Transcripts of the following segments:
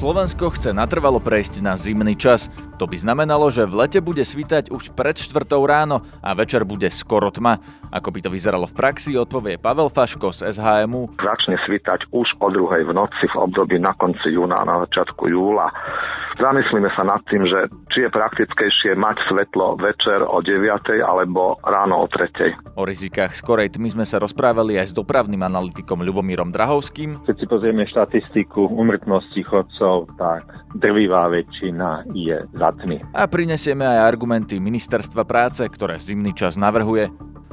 Slovensko chce natrvalo prejsť na zimný čas. To by znamenalo, že v lete bude svítať už pred štvrtou ráno a večer bude skoro tma. Ako by to vyzeralo v praxi, odpovie Pavel Faško z SHMU. Začne svítať už o druhej v noci v období na konci júna a na začiatku júla. Zamyslíme sa nad tým, že či je praktickejšie mať svetlo večer o 9. alebo ráno o 3. O rizikách skorej tmy sme sa rozprávali aj s dopravným analytikom Ľubomírom Drahovským. Keď si pozrieme štatistiku umrtnosti chodcov, tak drvivá väčšina je za tmy. A prinesieme aj argumenty Ministerstva práce, ktoré zimný čas navrhuje.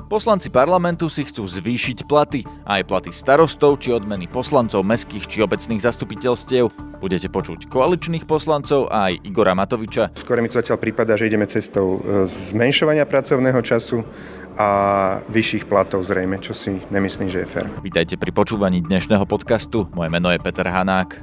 Poslanci parlamentu si chcú zvýšiť platy, aj platy starostov či odmeny poslancov mestských či obecných zastupiteľstiev. Budete počuť koaličných poslancov a aj Igora Matoviča. Skôr mi to zatiaľ prípada, že ideme cestou e, zmenšovania pracovného času a vyšších platov zrejme, čo si nemyslím, že je fér. Vítajte pri počúvaní dnešného podcastu. Moje meno je Peter Hanák.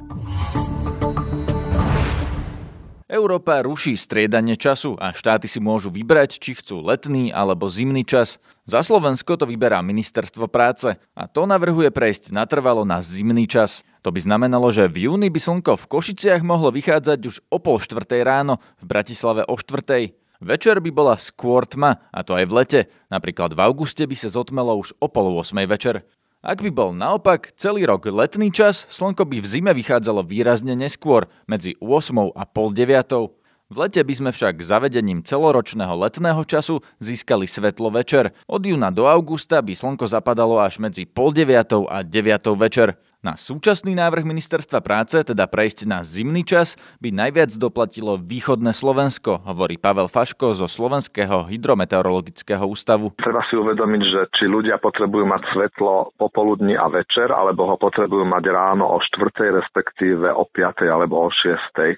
Európa ruší striedanie času a štáty si môžu vybrať, či chcú letný alebo zimný čas. Za Slovensko to vyberá ministerstvo práce a to navrhuje prejsť natrvalo na zimný čas. To by znamenalo, že v júni by slnko v Košiciach mohlo vychádzať už o pol štvrtej ráno, v Bratislave o štvrtej. Večer by bola skôr tma, a to aj v lete. Napríklad v auguste by sa zotmelo už o pol 8 večer. Ak by bol naopak celý rok letný čas, slnko by v zime vychádzalo výrazne neskôr, medzi 8 a pol 9. V lete by sme však zavedením celoročného letného času získali svetlo večer. Od júna do augusta by slnko zapadalo až medzi pol 9 a 9 večer. Na súčasný návrh ministerstva práce, teda prejsť na zimný čas, by najviac doplatilo východné Slovensko, hovorí Pavel Faško zo Slovenského hydrometeorologického ústavu. Treba si uvedomiť, že či ľudia potrebujú mať svetlo popoludní a večer, alebo ho potrebujú mať ráno o 4. respektíve o 5. alebo o 6.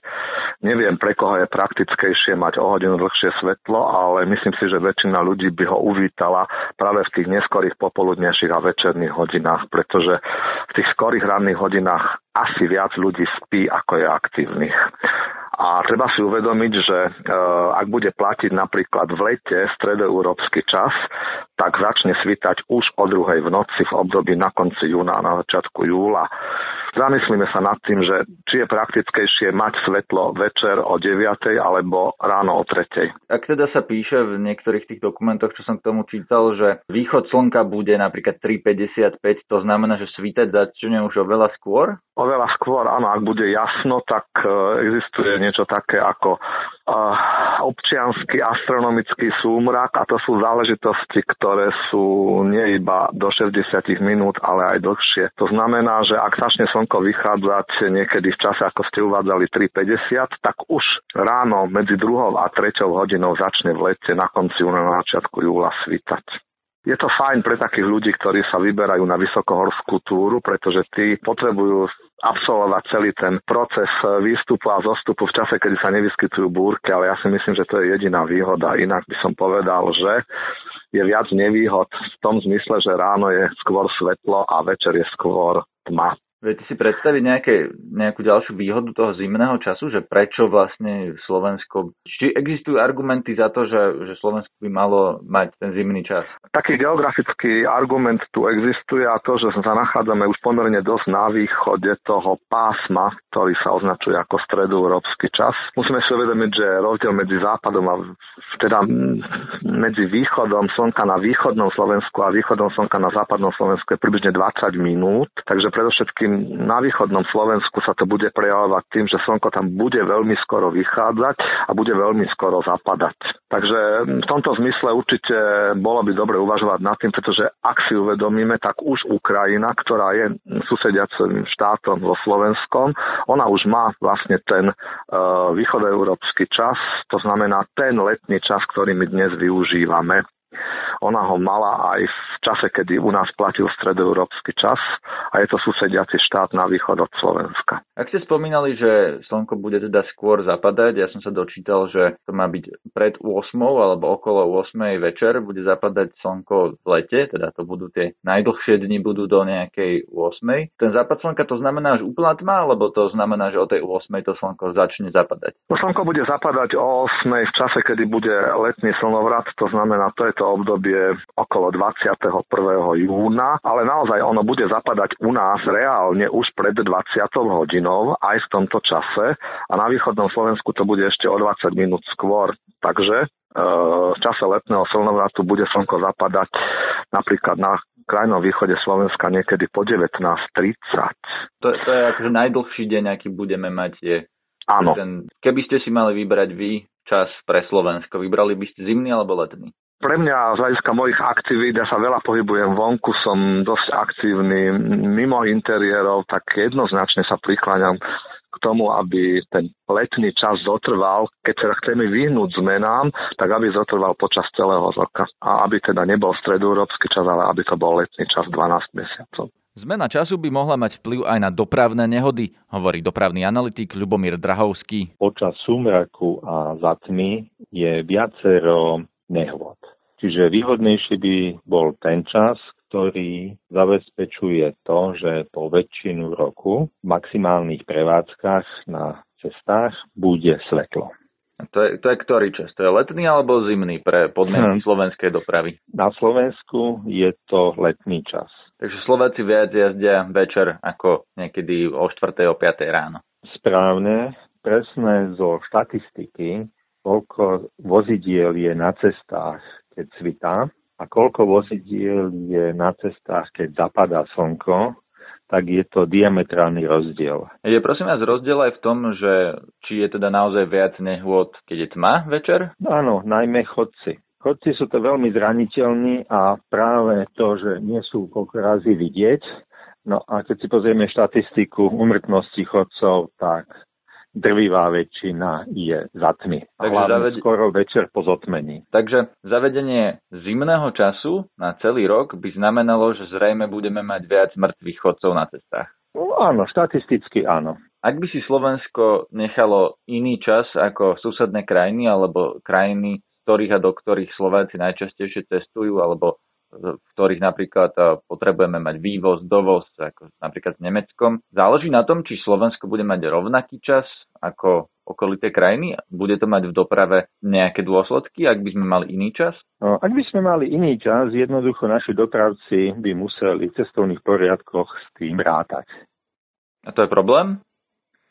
Neviem, pre koho je praktickejšie mať o hodinu dlhšie svetlo, ale myslím si, že väčšina ľudí by ho uvítala práve v tých neskorých popoludnejších a večerných hodinách, pretože v tých skorých niektorých ranných hodinách asi viac ľudí spí, ako je aktívnych. A treba si uvedomiť, že e, ak bude platiť napríklad v lete stredoeurópsky čas, tak začne svítať už o druhej v noci v období na konci júna a na začiatku júla. Zamyslíme sa nad tým, že či je praktickejšie mať svetlo večer o 9. alebo ráno o 3. Ak teda sa píše v niektorých tých dokumentoch, čo som k tomu čítal, že východ slnka bude napríklad 3.55, to znamená, že svítať začne už oveľa skôr? Oveľa skôr, áno, ak bude jasno, tak e, existuje niečo také ako uh, občiansky astronomický súmrak a to sú záležitosti, ktoré sú nie iba do 60 minút, ale aj dlhšie. To znamená, že ak začne slnko vychádzať niekedy v čase, ako ste uvádzali 3.50, tak už ráno medzi druhou a treťou hodinou začne v lete na konci júna na začiatku júla svítať. Je to fajn pre takých ľudí, ktorí sa vyberajú na vysokohorskú túru, pretože tí potrebujú absolvovať celý ten proces výstupu a zostupu v čase, kedy sa nevyskytujú búrky, ale ja si myslím, že to je jediná výhoda. Inak by som povedal, že je viac nevýhod v tom zmysle, že ráno je skôr svetlo a večer je skôr tma. Viete si predstaviť nejaké, nejakú ďalšiu výhodu toho zimného času, že prečo vlastne Slovensko, či existujú argumenty za to, že, že Slovensko by malo mať ten zimný čas? Taký geografický argument tu existuje a to, že sa nachádzame už pomerne dosť na východe toho pásma, ktorý sa označuje ako stredoeurópsky čas. Musíme si uvedomiť, že rozdiel medzi západom a teda medzi východom slnka na východnom Slovensku a východom slnka na západnom Slovensku je približne 20 minút, takže predovšetkým na východnom Slovensku sa to bude prejavovať tým, že slnko tam bude veľmi skoro vychádzať a bude veľmi skoro zapadať. Takže v tomto zmysle určite bolo by dobre uvažovať nad tým, pretože ak si uvedomíme, tak už Ukrajina, ktorá je susediacim štátom vo Slovenskom, ona už má vlastne ten uh, východoeurópsky čas, to znamená ten letný čas, ktorý my dnes využívame. Ona ho mala aj v čase, kedy u nás platil stredoeurópsky čas a je to susediaci štát na východ od Slovenska. Ak ste spomínali, že slnko bude teda skôr zapadať, ja som sa dočítal, že to má byť pred 8 alebo okolo 8 večer bude zapadať slnko v lete, teda to budú tie najdlhšie dni budú do nejakej 8. Ten západ slnka to znamená, že úplná tma, alebo to znamená, že o tej 8 to slnko začne zapadať? To slnko bude zapadať o 8 v čase, kedy bude letný slnovrat, to znamená, to je to obdobie okolo 21. júna, ale naozaj ono bude zapadať u nás reálne už pred 20 hodinou aj v tomto čase a na východnom Slovensku to bude ešte o 20 minút skôr. Takže v čase letného slnovratu bude slnko zapadať napríklad na krajnom východe Slovenska niekedy po 19.30. To, to je akože najdlhší deň, aký budeme mať je. Áno. Ten, keby ste si mali vybrať vy čas pre Slovensko, vybrali by ste zimný alebo letný? Pre mňa z hľadiska mojich aktivít, ja sa veľa pohybujem vonku, som dosť aktívny mimo interiérov, tak jednoznačne sa prikláňam k tomu, aby ten letný čas zotrval, keď sa chceme vyhnúť zmenám, tak aby zotrval počas celého roka. A aby teda nebol stredúrópsky čas, ale aby to bol letný čas 12 mesiacov. Zmena času by mohla mať vplyv aj na dopravné nehody, hovorí dopravný analytik Ľubomír Drahovský. Počas sumraku a zatmy je viacero nehôd. Čiže výhodnejší by bol ten čas, ktorý zabezpečuje to, že po väčšinu roku v maximálnych prevádzkach na cestách bude svetlo. To je, to je ktorý čas? To je letný alebo zimný pre podmienky hm. slovenskej dopravy? Na Slovensku je to letný čas. Takže Slováci viac jazdia večer ako niekedy o 4. o 5. ráno. Správne, presné zo štatistiky, koľko vozidiel je na cestách, keď svitá a koľko vozidiel je na cestách, keď zapadá slnko, tak je to diametrálny rozdiel. Je prosím vás rozdiel aj v tom, že či je teda naozaj viac nehôd, keď je tma večer? Áno, najmä chodci. Chodci sú to veľmi zraniteľní a práve to, že nie sú koľko razy vidieť, No a keď si pozrieme štatistiku umrtnosti chodcov, tak drvivá väčšina je za tmy. Takže zaved... skoro večer po zotmení. Takže zavedenie zimného času na celý rok by znamenalo, že zrejme budeme mať viac mŕtvych chodcov na cestách. No, áno, štatisticky áno. Ak by si Slovensko nechalo iný čas ako susedné krajiny alebo krajiny, z ktorých a do ktorých Slováci najčastejšie cestujú alebo v ktorých napríklad eh, potrebujeme mať vývoz, dovoz, ako napríklad s Nemeckom. Záleží na tom, či Slovensko bude mať rovnaký čas ako okolité krajiny? Bude to mať v doprave nejaké dôsledky, ak by sme mali iný čas? No, ak by sme mali iný čas, jednoducho naši dopravci by museli v cestovných poriadkoch s tým rátať. A to je problém?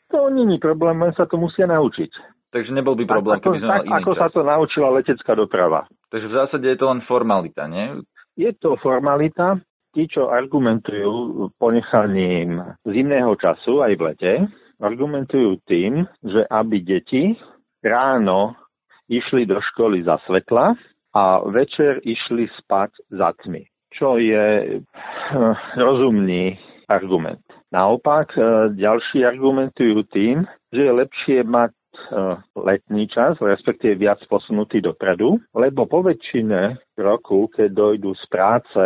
To je problém, len sa to musia naučiť. Takže nebol by problém, keby sme mali iný ako čas. sa to naučila letecká doprava. Takže v zásade je to len formalita, nie? Je to formalita. Tí, čo argumentujú ponechaním zimného času aj v lete, argumentujú tým, že aby deti ráno išli do školy za svetla a večer išli spať za tmy, čo je hm, rozumný argument. Naopak, eh, ďalší argumentujú tým, že je lepšie mať eh, letný čas, respektíve viac posunutý dopredu, lebo po väčšine roku, keď dojdú z práce,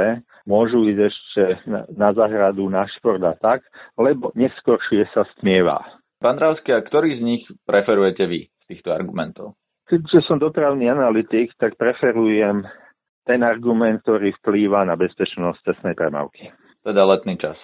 môžu ísť ešte na, na zahradu, na šport a tak, lebo neskôršie sa stmieva. Pán Dravský, a ktorý z nich preferujete vy z týchto argumentov? Keďže som dopravný analytik, tak preferujem ten argument, ktorý vplýva na bezpečnosť cestnej premávky. Teda letný čas.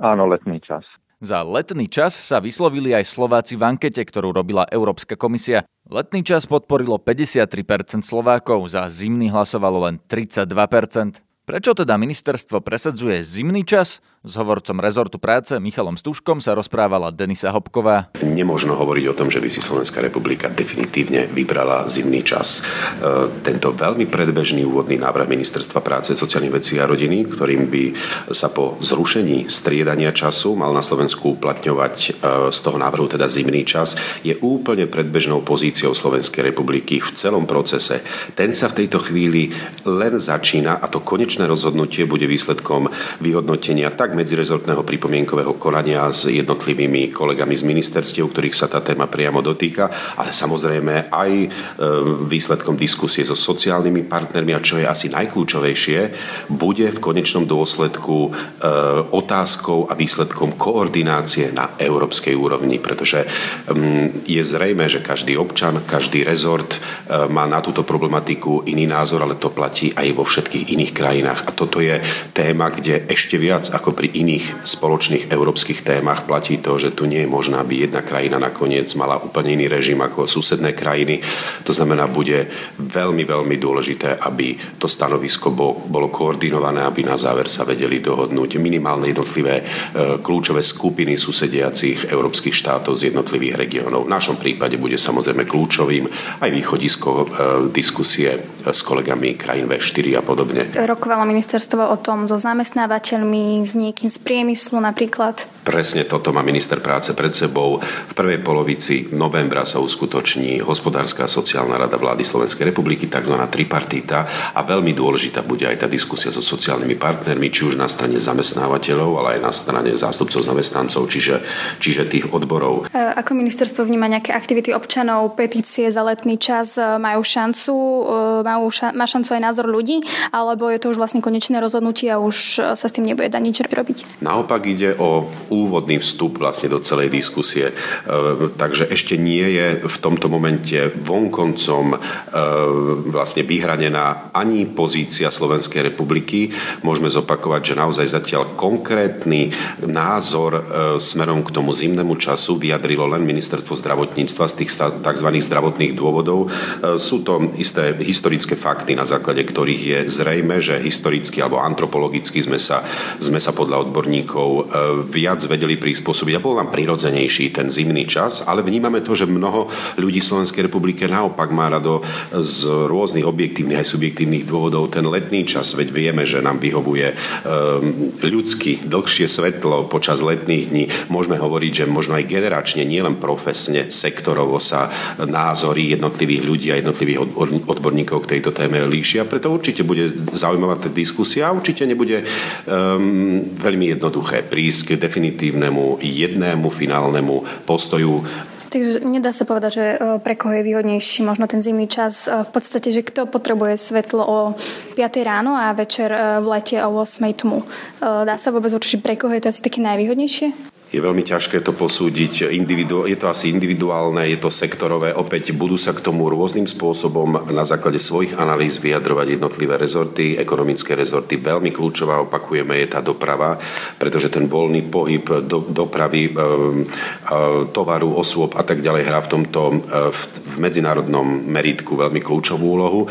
Áno, letný čas. Za letný čas sa vyslovili aj Slováci v ankete, ktorú robila Európska komisia. Letný čas podporilo 53% Slovákov, za zimný hlasovalo len 32%. Prečo teda ministerstvo presadzuje zimný čas? S hovorcom rezortu práce Michalom Stuškom sa rozprávala Denisa Hopková. Nemožno hovoriť o tom, že by si Slovenská republika definitívne vybrala zimný čas. E, tento veľmi predbežný úvodný návrh ministerstva práce, sociálnych vecí a rodiny, ktorým by sa po zrušení striedania času mal na Slovensku uplatňovať e, z toho návrhu teda zimný čas, je úplne predbežnou pozíciou Slovenskej republiky v celom procese. Ten sa v tejto chvíli len začína a to konečné rozhodnutie bude výsledkom vyhodnotenia tak tak medzirezortného pripomienkového konania s jednotlivými kolegami z ministerstiev, ktorých sa tá téma priamo dotýka, ale samozrejme aj e, výsledkom diskusie so sociálnymi partnermi a čo je asi najkľúčovejšie, bude v konečnom dôsledku e, otázkou a výsledkom koordinácie na európskej úrovni, pretože mm, je zrejme, že každý občan, každý rezort e, má na túto problematiku iný názor, ale to platí aj vo všetkých iných krajinách. A toto je téma, kde ešte viac ako pri iných spoločných európskych témach platí to, že tu nie je možné, aby jedna krajina nakoniec mala úplne iný režim ako susedné krajiny. To znamená, bude veľmi, veľmi dôležité, aby to stanovisko bolo koordinované, aby na záver sa vedeli dohodnúť minimálne jednotlivé e, kľúčové skupiny susediacich európskych štátov z jednotlivých regiónov. V našom prípade bude samozrejme kľúčovým aj východisko e, diskusie s kolegami krajín V4 a podobne. Rokovalo ministerstvo o tom so zamestnávateľmi, s niekým z priemyslu napríklad? Presne toto má minister práce pred sebou. V prvej polovici novembra sa uskutoční hospodárska a sociálna rada vlády Slovenskej republiky, tzv. tripartita a veľmi dôležitá bude aj tá diskusia so sociálnymi partnermi, či už na strane zamestnávateľov, ale aj na strane zástupcov zamestnancov, čiže, čiže tých odborov. E, ako ministerstvo vníma nejaké aktivity občanov, petície za letný čas, e, majú šancu, e, majú ša- má šancu aj názor ľudí, alebo je to už vlastne konečné rozhodnutie a už sa s tým nebude dať nič robiť? Naopak ide o úvodný vstup vlastne do celej diskusie. E, takže ešte nie je v tomto momente vonkoncom e, vlastne vyhranená ani pozícia Slovenskej republiky. Môžeme zopakovať, že naozaj zatiaľ konkrétny názor e, smerom k tomu zimnému času vyjadrilo len ministerstvo zdravotníctva z tých tzv. zdravotných dôvodov. Sú to isté historické fakty, na základe ktorých je zrejme, že historicky alebo antropologicky sme sa, sme sa podľa odborníkov viac vedeli prispôsobiť a bol nám prirodzenejší ten zimný čas, ale vnímame to, že mnoho ľudí v Slovenskej republike naopak má rado z rôznych objektívnych aj subjektívnych dôvodov ten letný čas, veď vieme, že nám vyhovuje um, ľudsky dlhšie svetlo počas letných dní. Môžeme hovoriť, že možno aj generačne, nielen profesne, sektorovo sa názory jednotlivých ľudí a jednotlivých odborníkov k tejto téme líšia. Preto určite bude zaujímavá tá diskusia a určite nebude um, veľmi jednoduché prísť k definícii definitívnemu jednému finálnemu postoju Takže nedá sa povedať, že e, pre koho je výhodnejší možno ten zimný čas. E, v podstate, že kto potrebuje svetlo o 5 ráno a večer e, v lete o 8 tmu. Dá sa vôbec určiť, pre koho je to asi také najvýhodnejšie? Je veľmi ťažké to posúdiť. Individu- je to asi individuálne, je to sektorové. Opäť budú sa k tomu rôznym spôsobom na základe svojich analýz vyjadrovať jednotlivé rezorty, ekonomické rezorty. Veľmi kľúčová, opakujeme, je tá doprava, pretože ten voľný pohyb do, dopravy, e, e, tovaru, osôb a tak ďalej hrá v tomto e, v, v medzinárodnom meritku veľmi kľúčovú úlohu.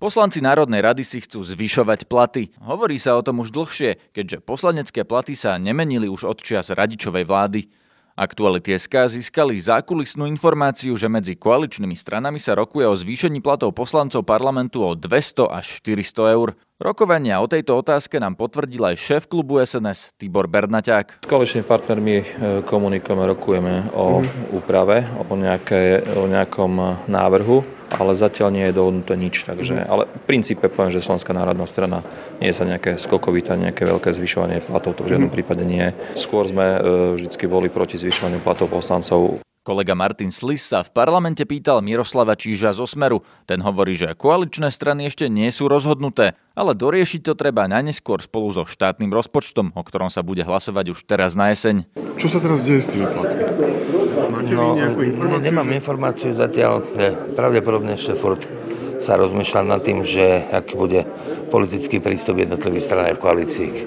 Poslanci Národnej rady si chcú zvyšovať platy. Hovorí sa o tom už dlhšie, keďže poslanecké platy sa nemenili už od čias radičovej vlády. Aktuality SK získali zákulisnú informáciu, že medzi koaličnými stranami sa rokuje o zvýšení platov poslancov parlamentu o 200 až 400 eur. Rokovania o tejto otázke nám potvrdil aj šéf klubu SNS Tibor Bernaťák. S koaličnými partnermi e, komunikujeme, rokujeme o mm. úprave, o, nejaké, o nejakom návrhu ale zatiaľ nie je dohodnuté nič. Takže, mhm. ale v princípe poviem, že Slovenská národná strana nie je sa nejaké skokovité, nejaké veľké zvyšovanie platov, to v žiadnom mhm. prípade nie. Skôr sme e, vždy boli proti zvyšovaniu platov poslancov. Kolega Martin Slis sa v parlamente pýtal Miroslava Číža zo Smeru. Ten hovorí, že koaličné strany ešte nie sú rozhodnuté, ale doriešiť to treba najneskôr spolu so štátnym rozpočtom, o ktorom sa bude hlasovať už teraz na jeseň. Čo sa teraz deje s tými platmi? Máte no, nejakú informáciu? Nemám že... informáciu zatiaľ. Pravdepodobne ešte furt sa rozmýšľa nad tým, že aký bude politický prístup jednotlivých stran aj v koalícii k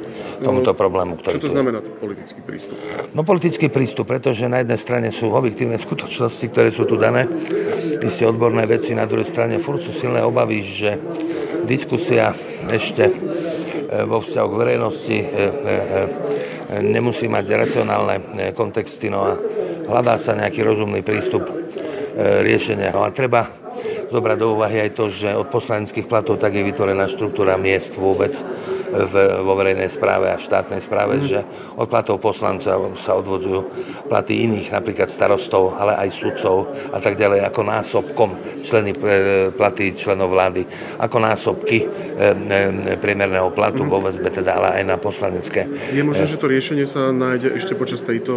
tomuto no, problému. Ktorý čo to znamená politický prístup? No politický prístup, pretože na jednej strane sú objektívne skutočnosti, ktoré sú tu dané, isté odborné veci, na druhej strane furt sú silné obavy, že diskusia ešte e, vo vzťahu k verejnosti e, e, nemusí mať racionálne kontexty, no a hľadá sa nejaký rozumný prístup riešenia. No a treba zobrať do úvahy aj to, že od poslaneckých platov tak je vytvorená štruktúra miest vôbec vo verejnej správe a štátnej správe, mm. že od platov poslanca sa odvodzujú platy iných, napríklad starostov, ale aj sudcov a tak ďalej, ako násobkom členy, e, platy členov vlády, ako násobky e, e, priemerného platu mm. vo väzbe, teda ale aj na poslanecké. Je možné, že to riešenie sa nájde ešte počas tejto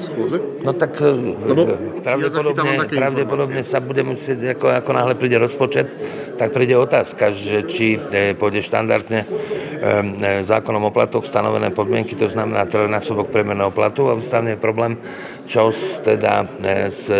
schôdze? No tak Lebo pravdepodobne, ja pravdepodobne sa bude musieť, ako, ako náhle príde rozpočet, tak príde otázka, že či pôjde štandardne zákonom o platoch stanovené podmienky, to znamená trojnásobok premerného platu a vstane problém, čo teda s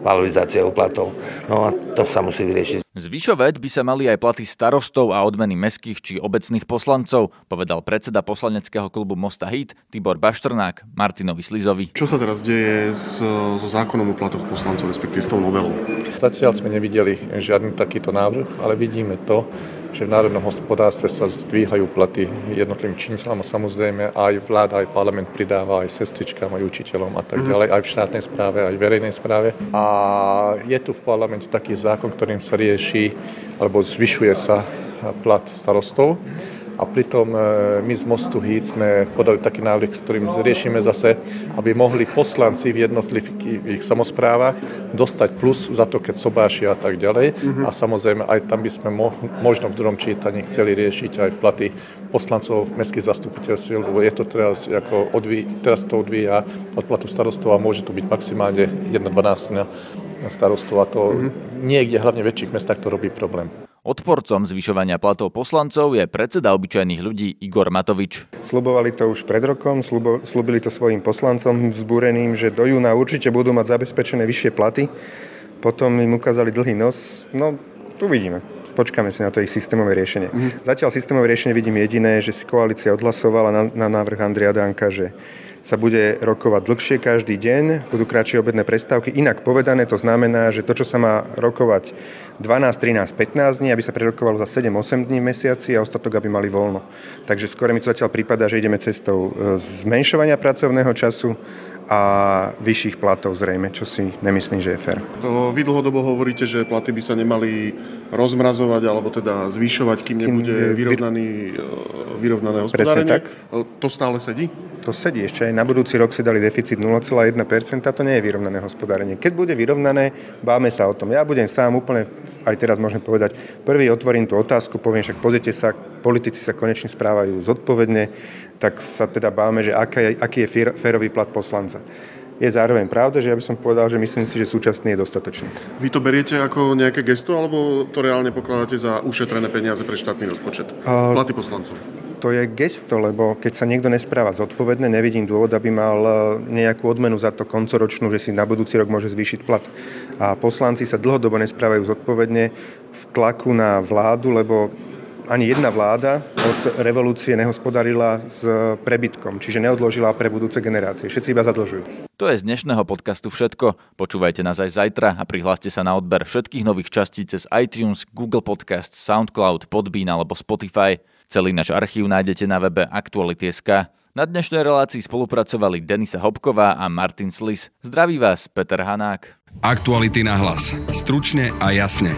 valorizáciou platov. No a to sa musí vyriešiť. Zvyšovať by sa mali aj platy starostov a odmeny meských či obecných poslancov, povedal predseda poslaneckého klubu Mosta Hit Tibor Baštrnák Martinovi Slizovi. Čo sa teraz deje so zákonom o platoch poslancov, respektíve s tou novelou? Zatiaľ sme nevideli žiadny takýto návrh, ale vidíme to, že v národnom hospodárstve sa zdvíhajú platy jednotlivým činiteľom a samozrejme aj vláda, aj parlament pridáva aj sestričkám, aj učiteľom a tak mhm. ďalej, aj v štátnej správe, aj v verejnej správe. A je tu v parlamente taký zákon, ktorým sa rieši alebo zvyšuje sa plat starostov a pritom e, my z Mostu Híd sme podali taký návrh, s ktorým riešime zase, aby mohli poslanci v jednotlivých samozprávach dostať plus za to, keď sobášia a tak ďalej. Mm-hmm. A samozrejme aj tam by sme mo- možno v druhom čítaní chceli riešiť aj platy poslancov mestských zastupiteľstv, lebo je to teraz, ako odví, teraz to odvíja od platu starostov a môže to byť maximálne 1,12 na starostov a to mm-hmm. niekde, hlavne v väčších mestách, to robí problém. Odporcom zvyšovania platov poslancov je predseda obyčajných ľudí Igor Matovič. Slubovali to už pred rokom, slubo, slubili to svojim poslancom vzbúreným, že do júna určite budú mať zabezpečené vyššie platy. Potom im ukázali dlhý nos. No, tu vidíme. Počkáme si na to ich systémové riešenie. Mm. Zatiaľ systémové riešenie vidím jediné, že si koalícia odhlasovala na, na návrh Andria Danka, že sa bude rokovať dlhšie každý deň, budú kratšie obedné prestávky. Inak povedané to znamená, že to, čo sa má rokovať 12, 13, 15 dní, aby sa prerokovalo za 7-8 dní v mesiaci a ostatok, aby mali voľno. Takže skôr mi to zatiaľ prípada, že ideme cestou e, zmenšovania pracovného času a vyšších platov zrejme, čo si nemyslím, že je fér. Vy dlhodobo hovoríte, že platy by sa nemali rozmrazovať alebo teda zvyšovať, kým nebude vyrovnaný, e, vyrovnané hospodárenie. tak. To stále sedí? To sedí ešte aj na budúci rok si dali deficit 0,1%, to nie je vyrovnané hospodárenie. Keď bude vyrovnané, báme sa o tom. Ja budem sám úplne, aj teraz môžem povedať, prvý otvorím tú otázku, poviem však pozrite sa, politici sa konečne správajú zodpovedne, tak sa teda báme, že aký, aký je férový plat poslanca je zároveň pravda, že ja by som povedal, že myslím si, že súčasný je dostatočný. Vy to beriete ako nejaké gesto, alebo to reálne pokladáte za ušetrené peniaze pre štátny rozpočet? Platy poslancov to je gesto, lebo keď sa niekto nespráva zodpovedne, nevidím dôvod, aby mal e, nejakú odmenu za to koncoročnú, že si na budúci rok môže zvýšiť plat. A poslanci sa dlhodobo nesprávajú zodpovedne v tlaku na vládu, lebo ani jedna vláda od revolúcie nehospodarila s prebytkom, čiže neodložila pre budúce generácie. Všetci iba zadlžujú. To je z dnešného podcastu všetko. Počúvajte nás aj zajtra a prihláste sa na odber všetkých nových častí cez iTunes, Google Podcast, SoundCloud, Podbean alebo Spotify. Celý náš archív nájdete na webe Aktuality.sk. Na dnešnej relácii spolupracovali Denisa Hopková a Martin Slis. Zdraví vás, Peter Hanák. Aktuality na hlas. Stručne a jasne.